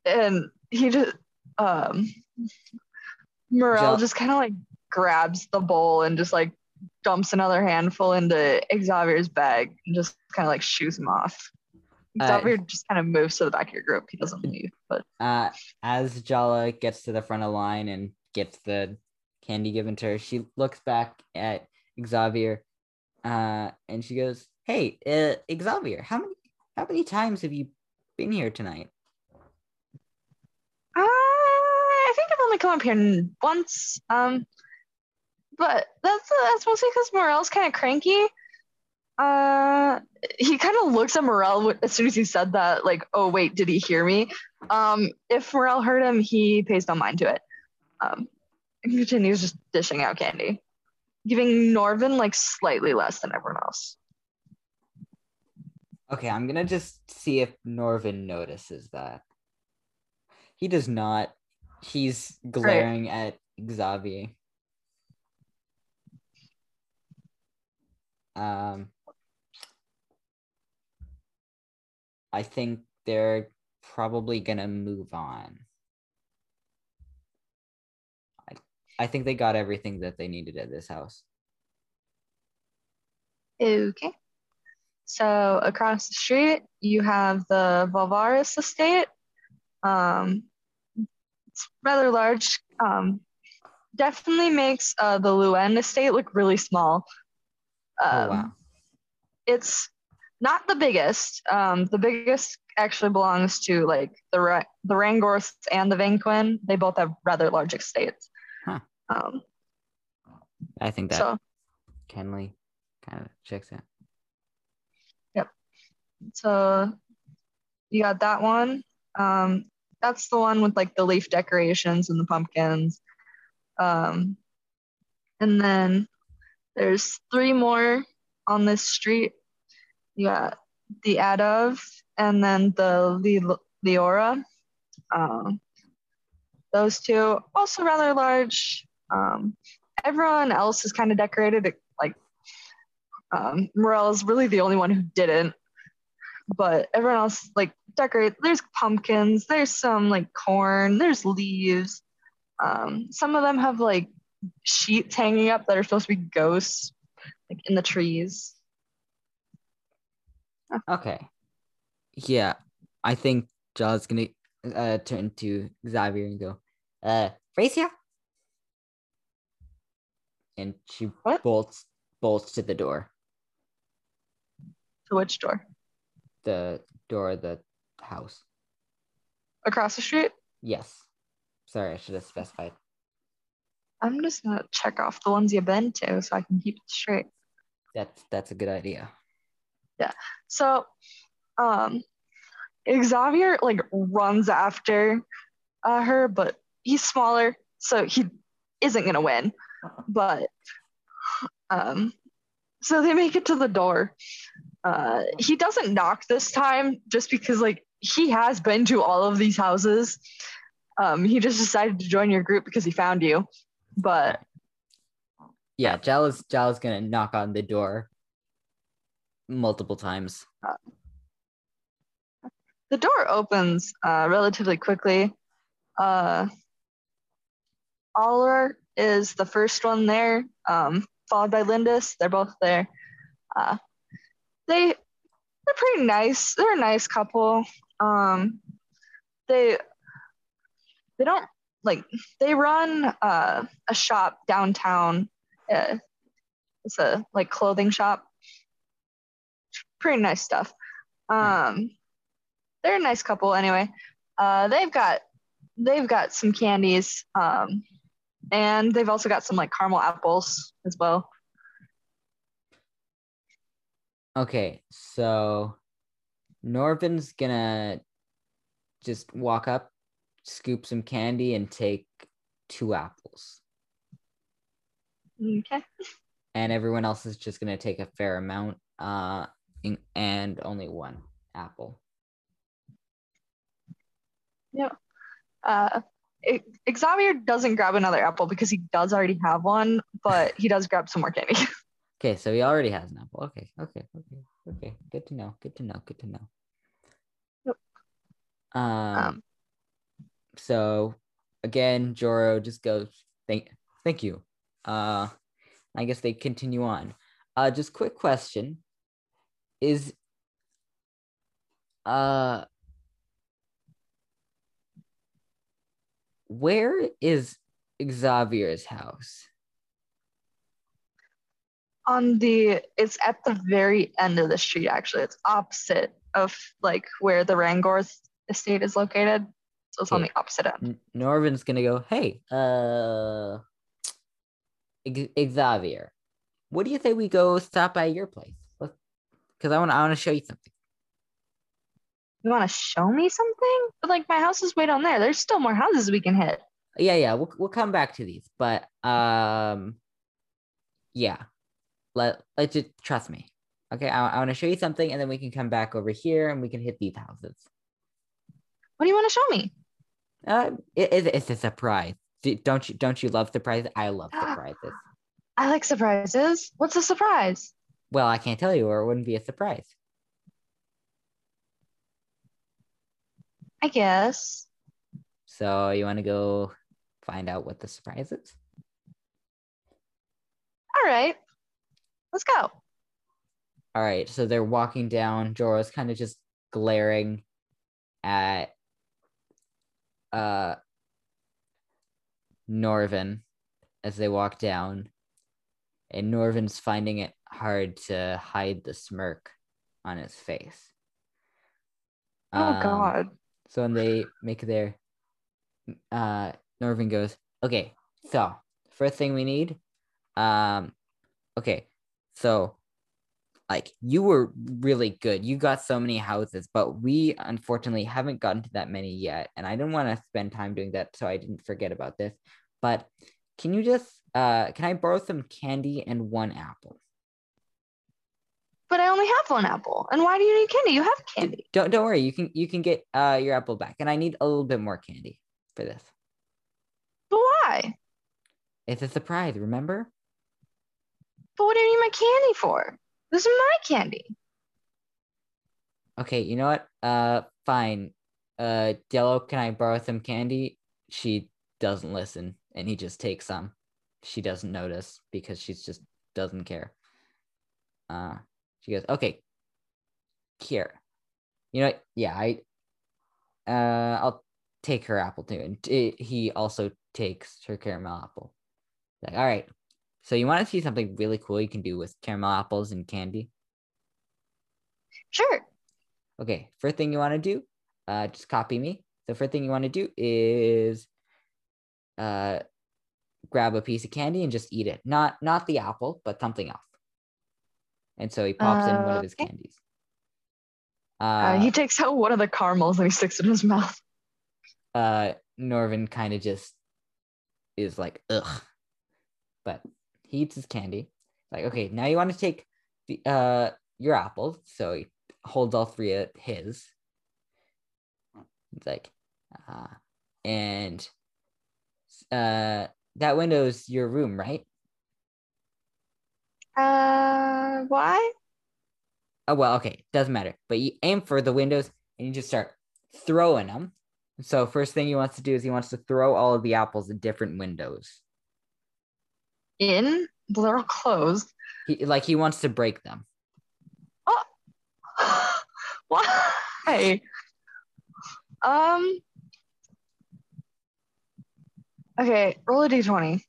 and he just um, Morel just kind of like grabs the bowl and just like dumps another handful into Xavier's bag and just kind of like shoos him off. Uh, Xavier just kind of moves to the back of your group. He doesn't leave, but Uh, as Jala gets to the front of the line and gets the candy given to her, she looks back at Xavier, uh, and she goes, "Hey, uh, Xavier, how many how many times have you been here tonight?" uh, I think I've only come up here once. Um, but that's that's mostly because Morel's kind of cranky. Uh, he kind of looks at Morel as soon as he said that, like, oh wait, did he hear me? Um, if Morel heard him, he pays no mind to it. Um, and continues just dishing out candy, giving Norvin like slightly less than everyone else. Okay, I'm gonna just see if Norvin notices that. He does not. He's glaring at Xavier. Um, I think they're probably gonna move on. I, I think they got everything that they needed at this house. Okay. So across the street, you have the Valvaris estate. Um, it's rather large. Um, definitely makes uh, the Luen estate look really small. Um, Oh wow. It's not the biggest. Um, the biggest actually belongs to like the Ra- the Rangorths and the Van Quinn. They both have rather large estates. Huh. Um, I think that so Kenley kind of checks out. Yep. So you got that one. Um, that's the one with like the leaf decorations and the pumpkins. Um, and then there's three more on this street. You got the Adov and then the Le- Leora. Um, those two also rather large. Um, everyone else is kind of decorated. Like um, Morel is really the only one who didn't but everyone else like decorate there's pumpkins there's some like corn there's leaves um, some of them have like sheets hanging up that are supposed to be ghosts like in the trees Okay. Yeah, I think Jaw's gonna uh turn to Xavier and go, uh, Fracia? And she What? bolts bolts to the door. to which door The door the house. across the street Yes. Sorry, I should have specified. i'm just gonna check off the ones you've been to so i can keep it straight That's that's a good idea. Yeah. So um xavier like runs after uh, her but he's smaller so he isn't gonna win but um so they make it to the door uh he doesn't knock this time just because like he has been to all of these houses. Um he just decided to join your group because he found you. But Yeah, Jala's Jala's gonna knock on the door multiple times. the door opens uh relatively quickly. Uh Aller is the first one there um followed by Lindis. They're both there. Uh they they're pretty nice. They're a nice couple um they they don't like they run uh, a shop downtown uh, it's a like clothing shop. Pretty nice stuff. Um they're a nice couple anyway. Uh they've got they've got some candies um and they've also got some like caramel apples as well. Okay, so Norvin's gonna just walk up, scoop some candy, and take two apples. okay And everyone else is just gonna take a fair amount, uh, in- and only one apple. Yeah. Uh it, Xavier doesn't grab another apple because he does already have one, but he does grab some more candy. <laughs> Okay, so he already has an apple. Okay, okay, okay, okay. Good to know. Good to know. Good to know. Um, Um, so again, Joro just goes, thank thank you. Uh I guess they continue on. Uh just quick question. Is uh where is Xavier's house? On the it's at the very end of the street actually. It's opposite of like where the rangorth estate is located. So it's on the opposite end. Norvin's gonna go, hey, uh Xavier, what do you think we go stop by your place? Because I want to I want to show you something. you want to show me something? But like my house is way down there. There's still more houses we can hit. Yeah, yeah, we'll we'll come back to these, but um, yeah, let let just trust me. Okay, I, I want to show you something, and then we can come back over here and we can hit these houses. what do you want to show me Uh, it, it- it's a surprise. Don't you don't you love surprises? I love <gasps> surprises. i like surprises what's a surprise Well, I can't tell you, or it wouldn't be a surprise. i guess So you want to go find out what the surprise is? all right let's go All right, so they're walking down. Joro's kind of just glaring at uh Norvin as they walk down. And Norvin's finding it hard to hide the smirk on his face. oh Um, god So when they make their uh Norvin goes, okay, so first thing we need, um okay, so like you were really good. You got so many houses, but we unfortunately haven't gotten to that many yet. And I didn't want to spend time doing that, so I didn't forget about this. But can you just uh can I borrow some candy and one apple? but i only have one apple and why do you need candy you have candy Don't don't worry, you can you can get uh your apple back. And I need a little bit more candy for this. but why It's a surprise, remember? But what do you need my candy for this is my candy Okay, you know what? Uh fine. Uh Jello, can I borrow some candy? She doesn't listen and he just takes some. She doesn't notice because she just doesn't care. Uh she goes, "Okay. Here. You know, what? yeah, I uh I'll take her apple too." And t- he also takes her caramel apple. Like, "All right. So you want to see something really cool you can do with caramel apples and candy?" sure Okay, first thing you want to do, uh, just copy me. The first thing you want to do is uh, grab a piece of candy and just eat it. Not not the apple, but something else. And so he pops in one of his candies. Uh, Uh, he takes out one of the caramels and he sticks it in his mouth. <laughs> uh, Norvin kind of just is like, ugh. But he eats his candy. Like, okay, now you want to take the uh your apples. So he holds all three of his. It's like, uh, and uh, that window's your room, right? Uh, why? Oh well, okay, doesn't matter. But you aim for the windows and you just start throwing them. So first thing he wants to do is he wants to throw all of the apples at different windows. In? They're all closed. He like he wants to break them. Oh, <laughs> why? Um. Okay, roll a d20.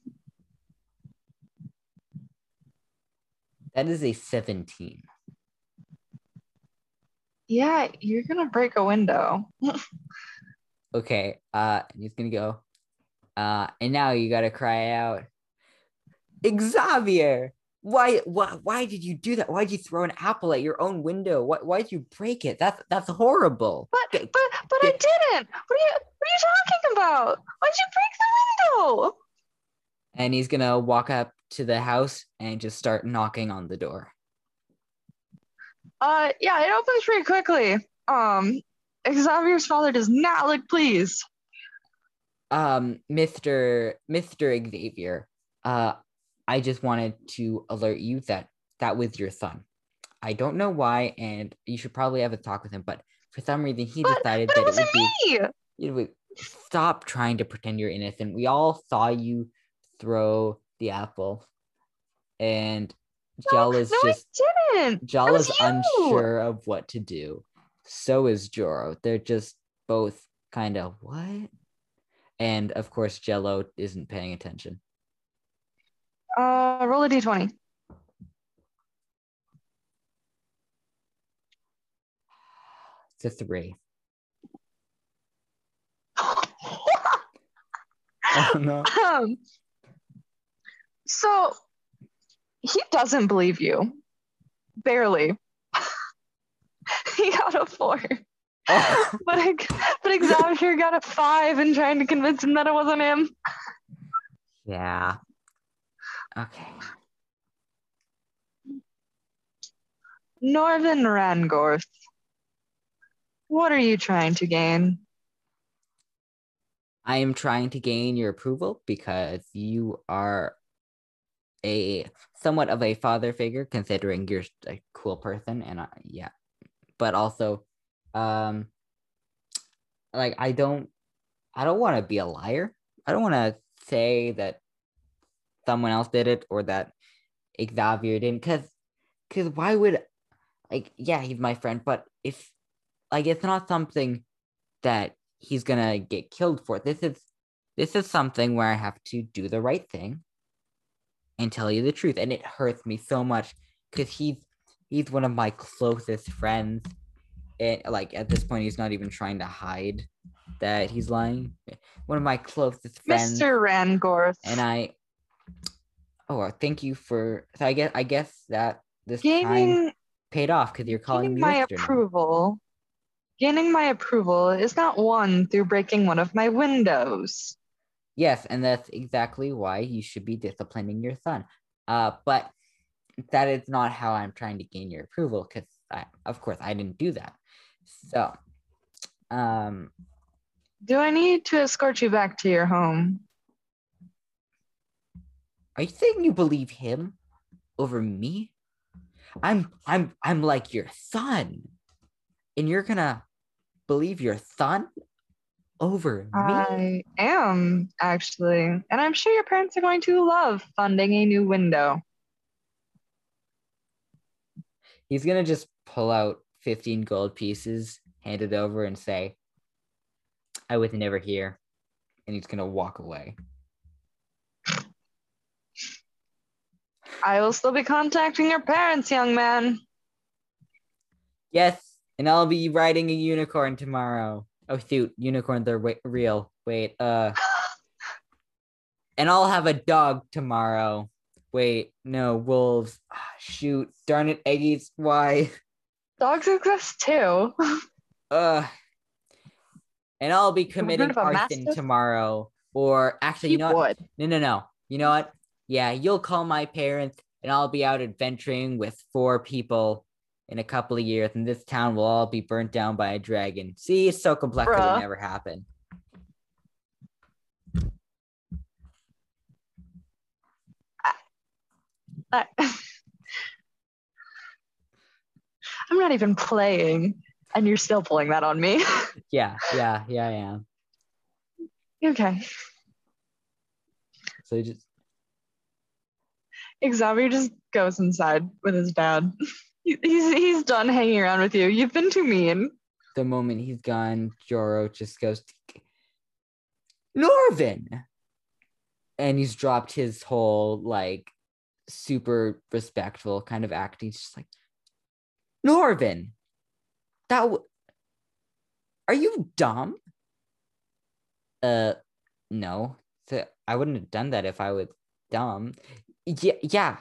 That is a 17. Yeah, you're gonna break a window. <laughs> Okay, uh and he's gonna go. Uh and now you gotta cry out. Xavier! Why why why did you do that? Why did you throw an apple at your own window? Why why did you break it? That's that's horrible. But but but I didn't. What are you what are you talking about? Why'd you break the window? And he's gonna walk up to the house and just start knocking on the door. Uh, yeah, it opens pretty quickly. Um, Xavier's father does not look pleased. Um, Mr. Mr. Xavier, uh, I just wanted to alert you that that was your son. I don't know why, and you should probably have a talk with him, but for some reason he But, decided but that it it would wasn't be you know, stop trying to pretend you're innocent. We all saw you throw the apple, and Jell is no, just I didn't. Jell is you. unsure of what to do. So is Joro. They're just both kind of what? And of course, Jello isn't paying attention. Uh, roll a d20. It's a three. Oh <laughs> no. um, so he doesn't believe you. Barely. <laughs> he got a four. Oh, <laughs> But, I, but Xavier got a five and trying to convince him that it wasn't him. yeah. Okay. Norvin Rangorth. What are you trying to gain? I am trying to gain your approval because you are a somewhat of a father figure, considering you're a cool person, and I, yeah, but also, um, like I don't, I don't want to be a liar. I don't want to say that someone else did it or that Xavier didn't, because, because why would, like, yeah, he's my friend, but if, like, it's not something that he's gonna get killed for. This is this is something where I have to do the right thing and tell you the truth. And it hurts me so much because he's he's one of my closest friends. And like at this point he's not even trying to hide that he's lying. One of my closest friends. Mr. Rangorth. And I oh thank you for so I guess I guess that this time paid off because you're calling me my now. approval. Gaining my approval is not won through breaking one of my windows. Yes, and that's exactly why you should be disciplining your son. Uh, but that is not how I'm trying to gain your approval, because of course, I didn't do that. So, um, Do I need to escort you back to your home? Are you saying you believe him over me? I'm, I'm, I'm like your son, and you're gonna believe your son over me? I am, actually. And I'm sure your parents are going to love funding a new window. He's gonna just pull out 15 gold pieces, hand it over, and say, I was never here. And he's gonna walk away. I will still be contacting your parents, young man. Yes, and I'll be riding a unicorn tomorrow. Oh shoot, unicorns are real. Wait, uh, <laughs> and I'll have a dog tomorrow. Wait, no, wolves. Ah, shoot, darn it, Eggies. Why? Dogs exist too. <laughs> Uh, and I'll be committing arson tomorrow. Or actually, you know what? No, no, no. You know what? Yeah, you'll call my parents and I'll be out adventuring with four people in a couple of years, and this town will all be burnt down by a dragon. See, it's so complex it Bruh. would never happen. I- I'm not even playing, and you're still pulling that on me. <laughs> Yeah, yeah, yeah, I am. okay. So just Xavier just goes inside with his dad. <laughs> He's he's done hanging around with you. You've been too mean. the moment he's gone, Joro just goes, Norvin! And he's dropped his whole, like, super respectful kind of acting. He's just like, Norvin! That w- Are you dumb? Uh, no. I wouldn't have done that if I was dumb. Yeah, yeah.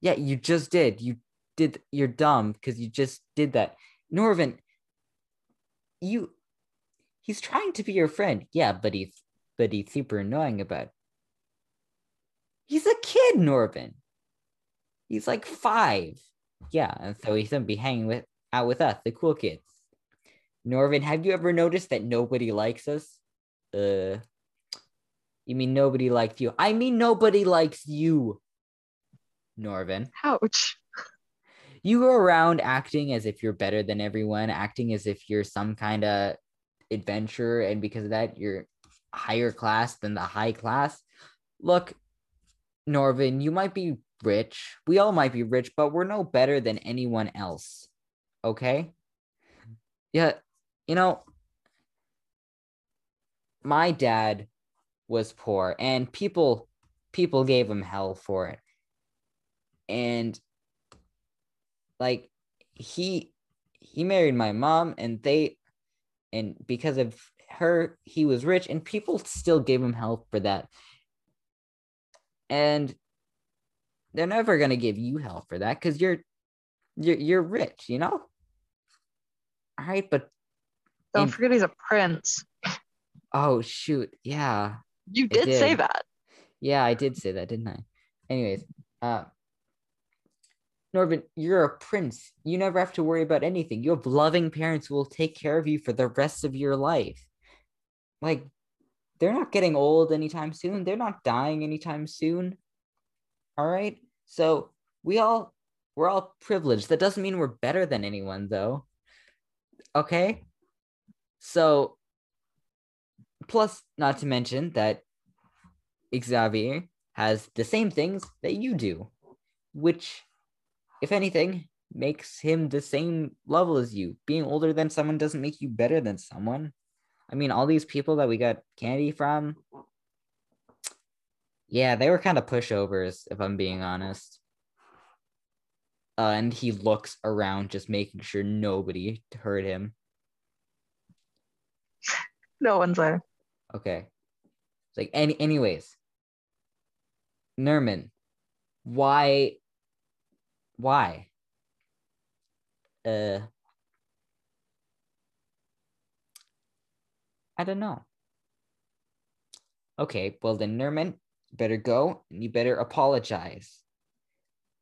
Yeah, you just did. You did. You're dumb because you just did that. Norvin, you he's trying to be your friend yeah but he's but he's super annoying about he's a kid norvin he's like five yeah and so he's gonna be hanging with out with us the cool kids norvin have you ever noticed that nobody likes us uh you mean nobody likes you i mean nobody likes you norvin Ouch. you go around acting as if you're better than everyone, acting as if you're some kind of adventurer, and because of that, you're higher class than the high class. Look, Norvin, you might be rich. We all might be rich, but we're no better than anyone else. Okay? Yeah, you know, my dad was poor and people people gave him hell for it. And like he he married my mom and they and because of her he was rich and people still gave him help for that and they're never going to give you help for that because you're you're you're rich you know all right but Don't in- forget he's a prince. oh shoot yeah You did, say that. Yeah, I did say that, didn't I? Anyways, uh Norvan, you're a prince. You never have to worry about anything. You have loving parents who will take care of you for the rest of your life. Like, they're not getting old anytime soon. They're not dying anytime soon. All right? So, we all we're all privileged. That doesn't mean we're better than anyone though. Okay? So, plus not to mention that Xavier has the same things that you do, which, if anything, makes him the same level as you. Being older than someone doesn't make you better than someone. I mean, all these people that we got candy from, yeah, they were kind of pushovers, if I'm being honest. Uh, and he looks around, just making sure nobody heard him. No one's there. Okay. It's like any anyways. Nerman, why why? Uh I don't know. Okay, well then Nerman, better go and you better apologize.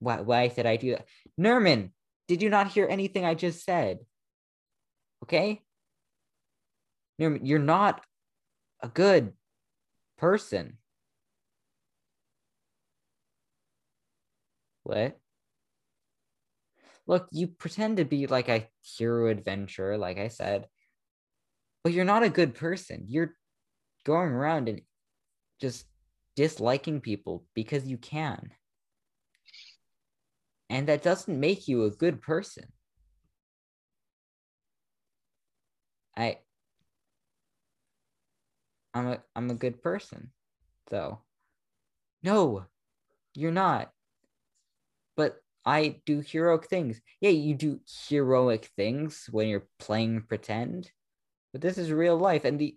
Why why did I do that? Nerman, did you not hear anything I just said? Okay? Nerman, you're not a good person. What? Look, you pretend to be like a hero adventurer, like I said, but you're not a good person. You're going around and just disliking people because you can. And that doesn't make you a good person. I I'm a I'm a good person. So no, you're not. But I do heroic things. Yeah, you do heroic things when you're playing pretend. But this is real life and the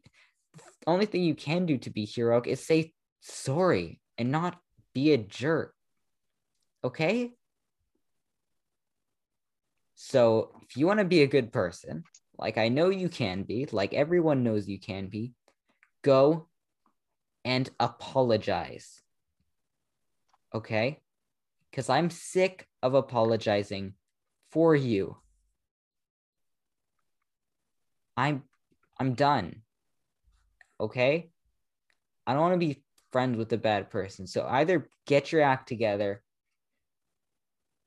only thing you can do to be heroic is say sorry and not be a jerk. Okay? So, if you want to be a good person, like I know you can be, like everyone knows you can be, go and apologize. Okay? Because I'm sick of apologizing for you. I'm I'm done. Okay? I don't want to be friends with a bad person. So either get your act together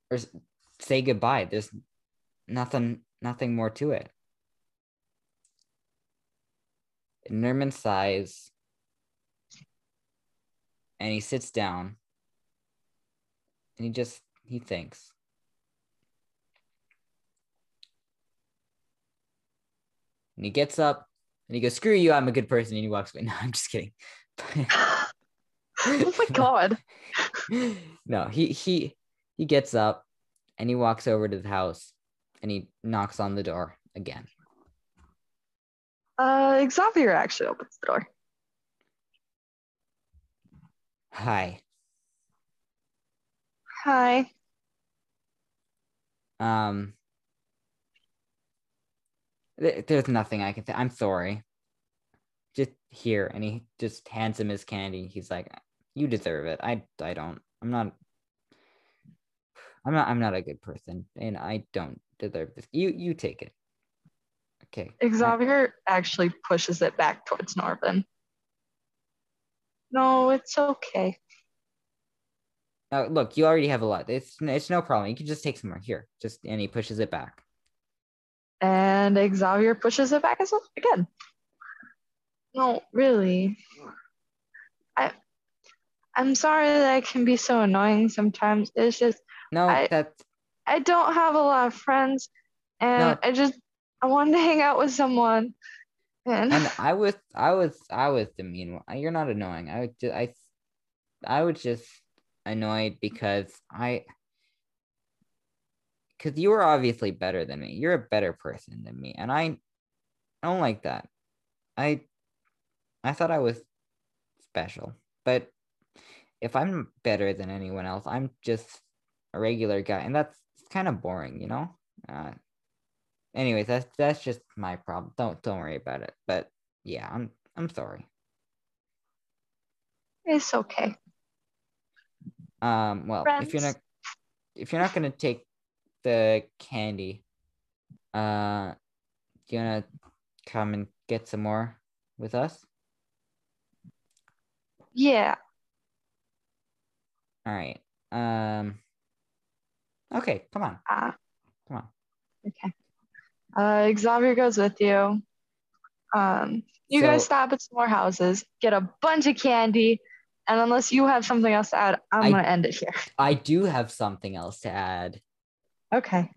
or say goodbye. There's nothing nothing more to it. Nerman sighs and he sits down and he just he thinks. And he gets up and he goes, Screw you, I'm a good person. And he walks away. <laughs> No, I'm just kidding. <laughs> oh my god. <laughs> no, he he he gets up and he walks over to the house and he knocks on the door again. Uh, Xavier actually opens the door. Hi. Hi. Um th- there's nothing I can say. I'm sorry. Just here and he just hands him his candy. He's like, "You deserve it. I I don't. I'm not I'm not I'm not a good person and I don't deserve this. You you take it." Okay. I- Xavier actually pushes it back towards Norvan. No, it's okay. Look, you already have a lot. It's it's no problem. You can just take some more here. Just and he pushes it back. And Xavier pushes it back as well again. No, really. I I'm sorry that I can be so annoying sometimes. It's just No, I- that I don't have a lot of friends and No. I just I wanted to hang out with someone. And, and <laughs> I was I was I was the mean one. You're not annoying. I would just I I was just annoyed because I because you were obviously better than me. You're a better person than me, and I I don't like that. I I thought I was special, but if I'm better than anyone else, I'm just a regular guy, and that's kind of boring, you know. Uh, anyways, that's that's just my problem. Don't don't worry about it. But yeah, I'm I'm sorry. it's okay. Um, well, if you're not if you're not gonna take the candy, uh, do you wanna come and get some more with us? Yeah. All right. Um. Okay, come on, Uh, come on. okay. Uh, Xavier goes with you. Um, you guys stop at some more houses, get a bunch of candy, and unless you have something else to add, I'm I- gonna end it here. <laughs> I do have something else to add. Okay.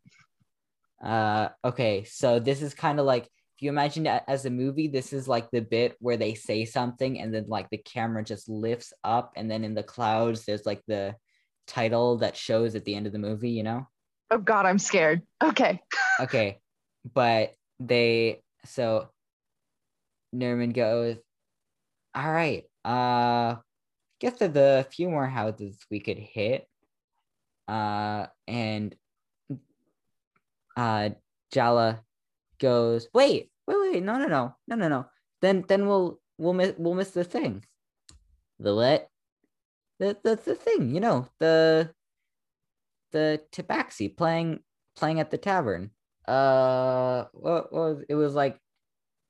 Uh, okay, so this is kind of like if you imagine it as a movie, this is like the bit where they say something and then like the camera just lifts up, and then in the clouds there's like the title that shows at the end of the movie, you know? Oh God, I'm scared. Okay. <laughs> Okay, but they so Nerman goes, all right, uh, guess there's a few more houses we could hit. Uh, and uh, Jalla goes, wait, wait, wait, no, no, no, no, no, no. Then, then we'll we'll miss we'll miss the thing. The what? The the the thing, you know, the the tabaxi playing playing at the tavern. Uh, what, what was it? Was like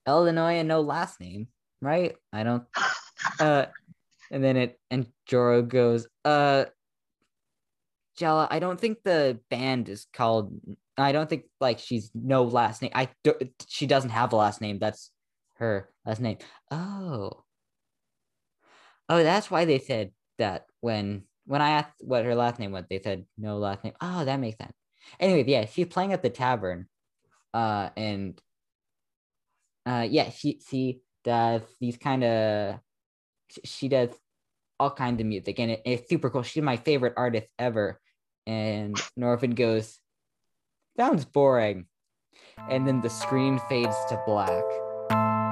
Illinois and no last name, right? I don't. Uh, and then it and Joro goes, uh, Jella, I don't think the band is called. I don't think like she's no last name. I do, she doesn't have a last name. That's her last name. Oh. Oh, that's why they said that when when I asked what her last name was, they said no last name. Oh, that makes sense. Anyway, yeah, she's playing at the tavern, uh, and uh, yeah, she she does these kind of she does all kinds of music, and it, it's super cool. She's my favorite artist ever. And Norvan goes, sounds boring, and then the screen fades to black.